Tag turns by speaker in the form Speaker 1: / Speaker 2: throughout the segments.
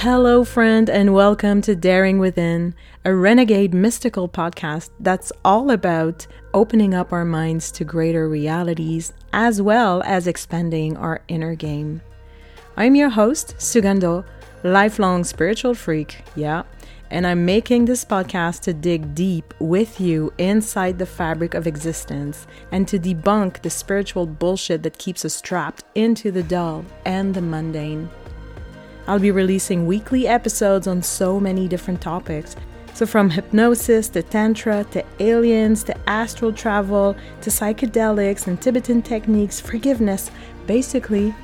Speaker 1: Hello, friend, and welcome to Daring Within, a renegade mystical podcast that's all about opening up our minds to greater realities as well as expanding our inner game. I'm your host, Sugando, lifelong spiritual freak, yeah, and I'm making this podcast to dig deep with you inside the fabric of existence and to debunk the spiritual bullshit that keeps us trapped into the dull and the mundane. I'll be releasing weekly episodes on so many different topics. So, from hypnosis to Tantra to aliens to astral travel to psychedelics and Tibetan techniques, forgiveness, basically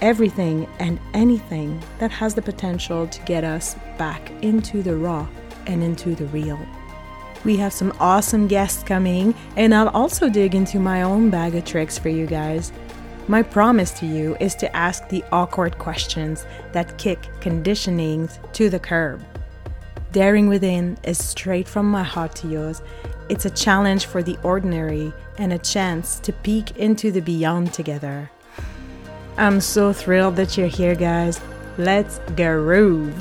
Speaker 1: everything and anything that has the potential to get us back into the raw and into the real. We have some awesome guests coming, and I'll also dig into my own bag of tricks for you guys. My promise to you is to ask the awkward questions that kick conditionings to the curb. Daring Within is straight from my heart to yours. It's a challenge for the ordinary and a chance to peek into the beyond together. I'm so thrilled that you're here, guys. Let's groove.